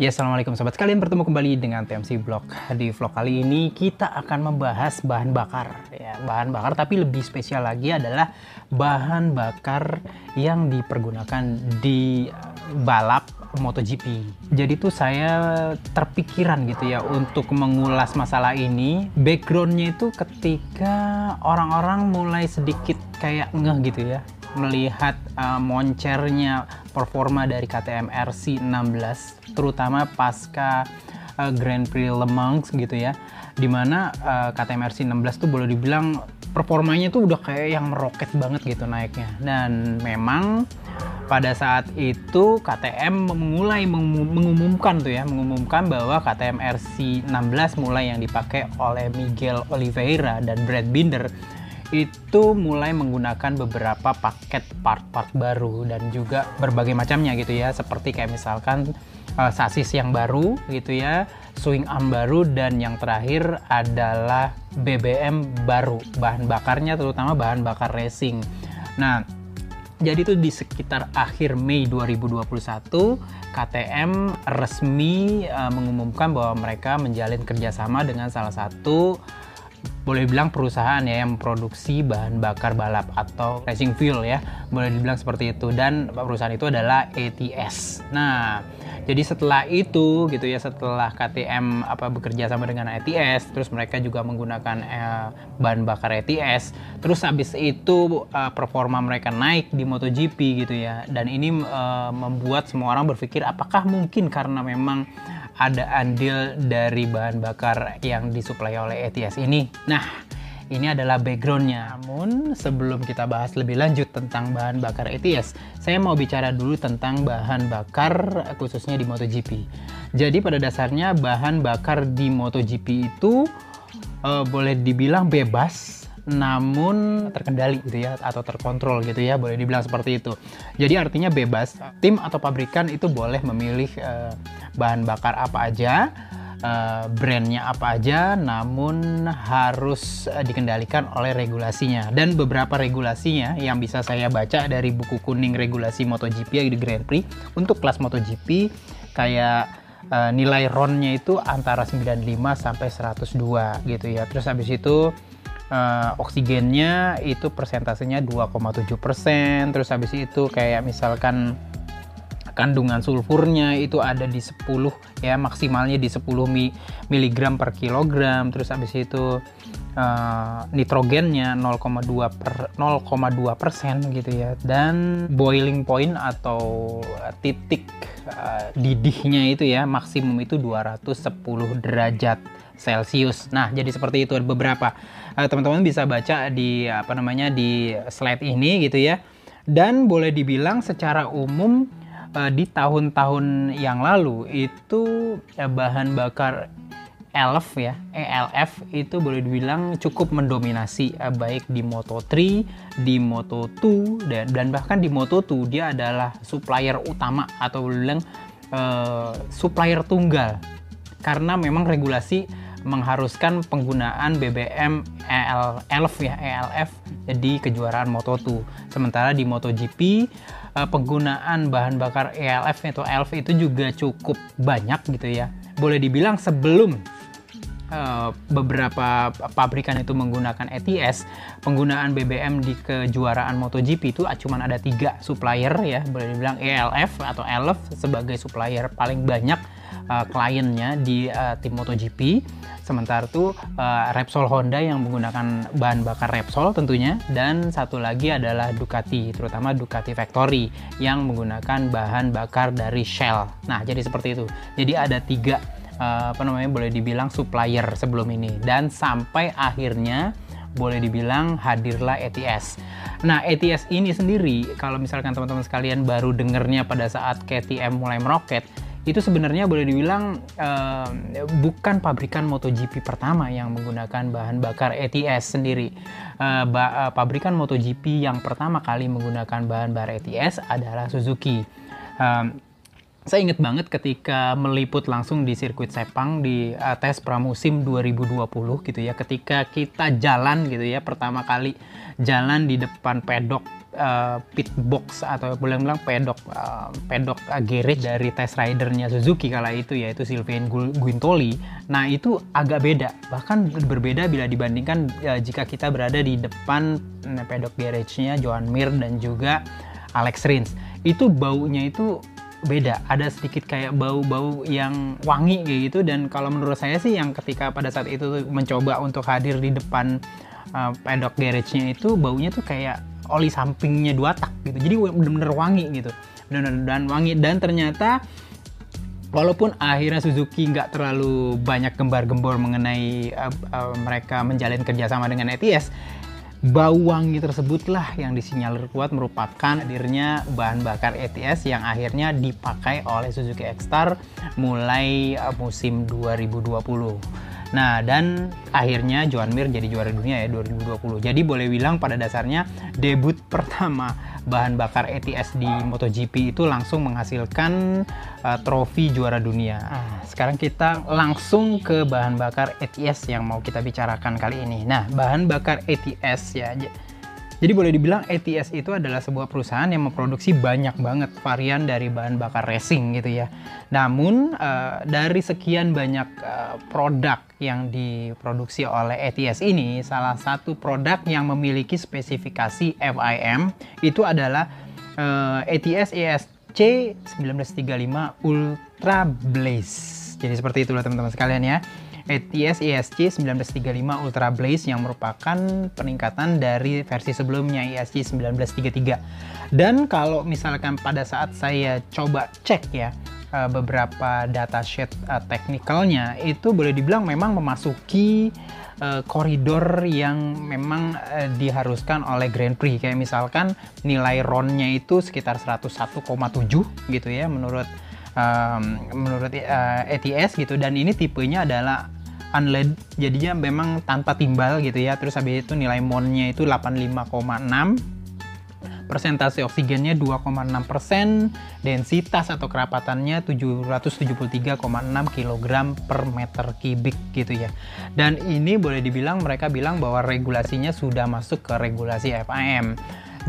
Ya, Assalamualaikum sobat sekalian, bertemu kembali dengan TMC Vlog. Di vlog kali ini kita akan membahas bahan bakar. Ya, bahan bakar tapi lebih spesial lagi adalah bahan bakar yang dipergunakan di balap MotoGP. Jadi tuh saya terpikiran gitu ya untuk mengulas masalah ini. Backgroundnya itu ketika orang-orang mulai sedikit kayak ngeh gitu ya melihat uh, moncernya performa dari KTM RC 16 terutama pasca uh, Grand Prix Le Mans gitu ya di mana uh, KTM RC 16 tuh boleh dibilang performanya tuh udah kayak yang meroket banget gitu naiknya. Dan memang pada saat itu KTM memulai mengumumkan tuh ya mengumumkan bahwa KTM RC 16 mulai yang dipakai oleh Miguel Oliveira dan Brad Binder itu mulai menggunakan beberapa paket part-part baru dan juga berbagai macamnya gitu ya. Seperti kayak misalkan uh, sasis yang baru gitu ya swing arm baru dan yang terakhir adalah BBM baru bahan bakarnya terutama bahan bakar racing. Nah jadi itu di sekitar akhir Mei 2021 KTM resmi uh, mengumumkan bahwa mereka menjalin kerjasama dengan salah satu boleh dibilang perusahaan ya yang memproduksi bahan bakar balap atau racing fuel ya boleh dibilang seperti itu. Dan perusahaan itu adalah ATS nah jadi setelah itu gitu ya setelah KTM apa bekerja sama dengan ATS terus mereka juga menggunakan eh, bahan bakar ATS terus habis itu eh, performa mereka naik di MotoGP gitu ya. Dan ini eh, membuat semua orang berpikir apakah mungkin karena memang ada andil dari bahan bakar yang disuplai oleh ETS ini. Nah, ini adalah backgroundnya. Namun sebelum kita bahas lebih lanjut tentang bahan bakar ETS, saya mau bicara dulu tentang bahan bakar khususnya di MotoGP. Jadi pada dasarnya bahan bakar di MotoGP itu uh, boleh dibilang bebas namun terkendali gitu ya atau terkontrol gitu ya boleh dibilang seperti itu jadi artinya bebas tim atau pabrikan itu boleh memilih uh, bahan bakar apa aja uh, brandnya apa aja namun harus uh, dikendalikan oleh regulasinya. Dan beberapa regulasinya yang bisa saya baca dari buku kuning regulasi MotoGP di Grand Prix untuk kelas MotoGP kayak uh, nilai RON-nya itu antara 95 sampai 102 gitu ya. Terus habis itu uh, oksigennya itu persentasenya 2,7 persen. Terus habis itu kayak misalkan kandungan sulfurnya itu ada di 10 ya maksimalnya di 10 mg per kilogram terus habis itu uh, nitrogennya 0,2 per 0,2 persen gitu ya dan boiling point atau titik uh, didihnya itu ya maksimum itu 210 derajat Celcius. Nah, jadi seperti itu beberapa teman teman-teman bisa baca di apa namanya di slide ini gitu ya. Dan boleh dibilang secara umum uh, di tahun-tahun yang lalu itu uh, bahan bakar ELF ya, ELF itu boleh dibilang cukup mendominasi uh, baik di Moto3, di Moto2 dan dan bahkan di Moto2 dia adalah supplier utama atau bilang uh, supplier tunggal karena memang regulasi mengharuskan penggunaan BBM EL, ELF ya ELF di kejuaraan Moto2. Sementara di MotoGP uh, penggunaan bahan bakar ELF atau ELF itu juga cukup banyak gitu ya. Boleh dibilang sebelum Uh, beberapa pabrikan itu menggunakan ETS, penggunaan BBM di kejuaraan MotoGP itu cuma ada tiga supplier ya, boleh dibilang ELF atau ELF sebagai supplier paling banyak uh, kliennya di uh, tim MotoGP. Sementara itu uh, Repsol Honda yang menggunakan bahan bakar Repsol tentunya dan satu lagi adalah Ducati, terutama Ducati Factory yang menggunakan bahan bakar dari Shell. Nah, jadi seperti itu. Jadi ada tiga uh, apa namanya boleh dibilang supplier sebelum ini dan sampai akhirnya boleh dibilang hadirlah ETS. Nah, ETS ini sendiri kalau misalkan teman-teman sekalian baru dengernya pada saat KTM mulai meroket, itu sebenarnya boleh dibilang uh, bukan pabrikan MotoGP pertama yang menggunakan bahan bakar ETS sendiri. Uh, uh, pabrikan MotoGP yang pertama kali menggunakan bahan bakar ETS adalah Suzuki. Uh, saya inget banget ketika meliput langsung di sirkuit Sepang di uh, tes pramusim 2020 gitu ya ketika kita jalan gitu ya pertama kali jalan di depan pedok uh, pit box atau boleh bilang pedok uh, pedok uh, garage dari test ridernya Suzuki kala itu yaitu Sylvain Guintoli. Nah itu agak beda bahkan berbeda bila dibandingkan uh, jika kita berada di depan uh, pedok garage-nya Joan Mir dan juga Alex Rins. Itu baunya itu beda. Ada sedikit kayak bau-bau yang wangi kayak gitu. Dan kalau menurut saya sih yang ketika pada saat itu mencoba untuk hadir di depan uh, pedok garage-nya itu baunya tuh kayak oli sampingnya dua tak gitu. Jadi bener-bener wangi gitu. Dan, dan wangi. Dan ternyata walaupun akhirnya Suzuki nggak terlalu banyak gembar-gembor mengenai uh, uh, mereka menjalin kerjasama dengan ETS bau wangi tersebutlah yang disinyalir kuat merupakan hadirnya bahan bakar ETS yang akhirnya dipakai oleh Suzuki X-Star mulai uh, musim 2020. Nah, dan akhirnya Joan Mir jadi juara dunia ya 2020. Jadi boleh bilang pada dasarnya debut pertama bahan bakar ETS di MotoGP itu langsung menghasilkan uh, trofi juara dunia. Ah, sekarang kita langsung ke bahan bakar ETS yang mau kita bicarakan kali ini. Nah, bahan bakar ETS ya jadi boleh dibilang ATS itu adalah sebuah perusahaan yang memproduksi banyak banget varian dari bahan bakar racing gitu ya. Namun uh, dari sekian banyak uh, produk yang diproduksi oleh ATS ini, salah satu produk yang memiliki spesifikasi FIM itu adalah uh, ATS ESC 1935 Ultra Blaze. Jadi seperti itulah teman-teman sekalian ya. ATS ESC 1935 Ultra Blaze yang merupakan peningkatan dari versi sebelumnya ESC 1933. Dan kalau misalkan pada saat saya coba cek ya eh, beberapa datasheet uh, teknikalnya itu boleh dibilang memang memasuki uh, koridor yang memang uh, diharuskan oleh Grand Prix. Kayak misalkan nilai RON-nya itu sekitar 101,7 gitu ya menurut um, menurut uh, ETS gitu. Dan ini tipenya adalah unlead jadinya memang tanpa timbal gitu ya. Terus habis itu nilai monnya itu 85,6 persentase oksigennya 2,6 persen, densitas atau kerapatannya 773,6 kg per meter kubik gitu ya. Dan ini boleh dibilang mereka bilang bahwa regulasinya sudah masuk ke regulasi FIM.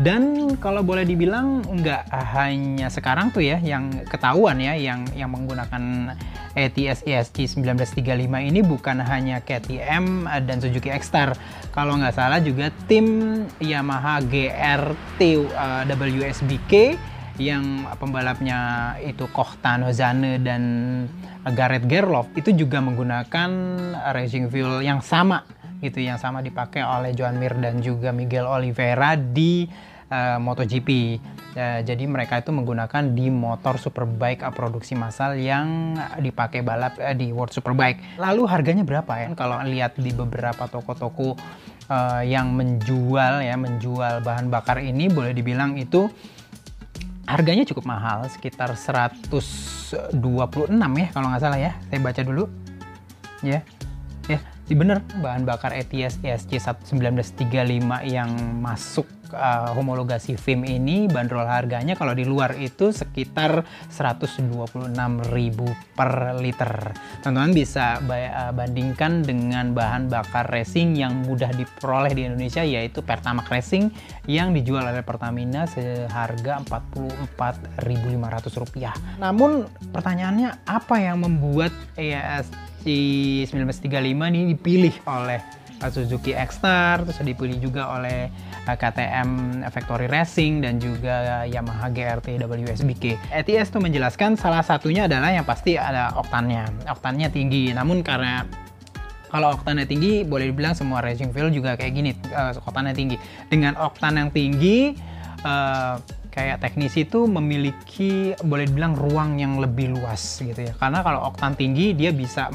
Dan kalau boleh dibilang nggak hanya sekarang tuh ya yang ketahuan ya yang yang menggunakan ETS ESG 1935 ini bukan hanya KTM dan Suzuki X-Star. Kalau nggak salah juga tim Yamaha GRT uh, WSBK yang pembalapnya itu Kohtan Hozane dan Gareth Gerloff itu juga menggunakan racing fuel yang sama gitu yang sama dipakai oleh Joan Mir dan juga Miguel Oliveira di uh, MotoGP. Uh, jadi mereka itu menggunakan di motor Superbike uh, produksi massal yang dipakai balap uh, di World Superbike. Lalu harganya berapa ya? Kalau lihat di beberapa toko-toko uh, yang menjual ya menjual bahan bakar ini boleh dibilang itu harganya cukup mahal sekitar 126 ya kalau nggak salah ya saya baca dulu ya bener bahan bakar ETS ESC 1935 yang masuk uh, homologasi FIM ini bandrol harganya kalau di luar itu sekitar 126.000 per liter. Teman-teman bisa uh, bandingkan dengan bahan bakar racing yang mudah diperoleh di Indonesia yaitu Pertamax Racing yang dijual oleh Pertamina seharga Rp44.500. Namun pertanyaannya apa yang membuat ESC si 1935 ini dipilih oleh Suzuki X-Star, terus dipilih juga oleh uh, KTM Factory Racing dan juga Yamaha GRT WSBK. ETS itu menjelaskan salah satunya adalah yang pasti ada oktannya. Oktannya tinggi, namun karena kalau oktannya tinggi boleh dibilang semua racing fuel juga kayak gini uh, oktannya tinggi dengan oktan yang tinggi kayak teknisi itu memiliki boleh dibilang ruang yang lebih luas gitu ya. Karena kalau oktan tinggi dia bisa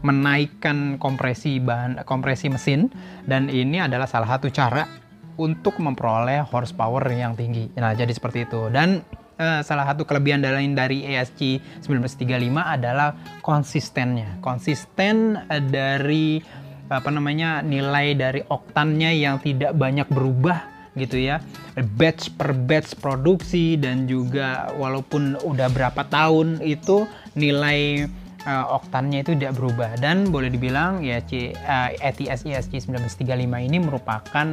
menaikkan kompresi bahan kompresi mesin. Dan ini adalah salah satu cara untuk memperoleh horsepower yang tinggi. Nah jadi seperti itu. Dan uh, salah satu kelebihan lain dari ESC 1935 adalah konsistennya. Konsisten uh, dari apa namanya nilai dari oktannya yang tidak banyak berubah gitu ya batch per batch produksi dan juga walaupun udah berapa tahun itu nilai uh, oktannya itu tidak berubah dan boleh dibilang ya C, uh, ETS ESG 1935 ini merupakan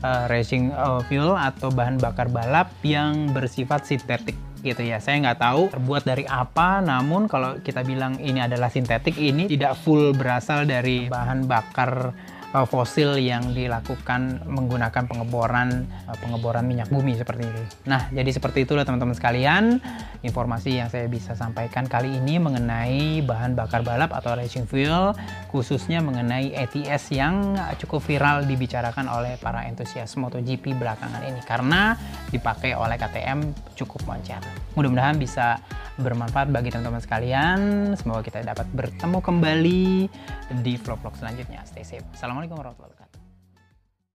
uh, racing uh, fuel atau bahan bakar balap yang bersifat sintetik gitu ya. Saya nggak tahu terbuat dari apa, namun kalau kita bilang ini adalah sintetik, ini tidak full berasal dari bahan bakar fosil yang dilakukan menggunakan pengeboran uh, pengeboran minyak bumi seperti ini. Nah, jadi seperti itulah teman-teman sekalian informasi yang saya bisa sampaikan kali ini mengenai bahan bakar balap atau racing fuel khususnya mengenai ETS yang cukup viral dibicarakan oleh para entusias MotoGP belakangan ini karena dipakai oleh KTM cukup moncer. Mudah-mudahan bisa bermanfaat bagi teman-teman sekalian. Semoga kita dapat bertemu kembali di vlog-vlog selanjutnya. Stay safe. Assalamualaikum warahmatullahi wabarakatuh.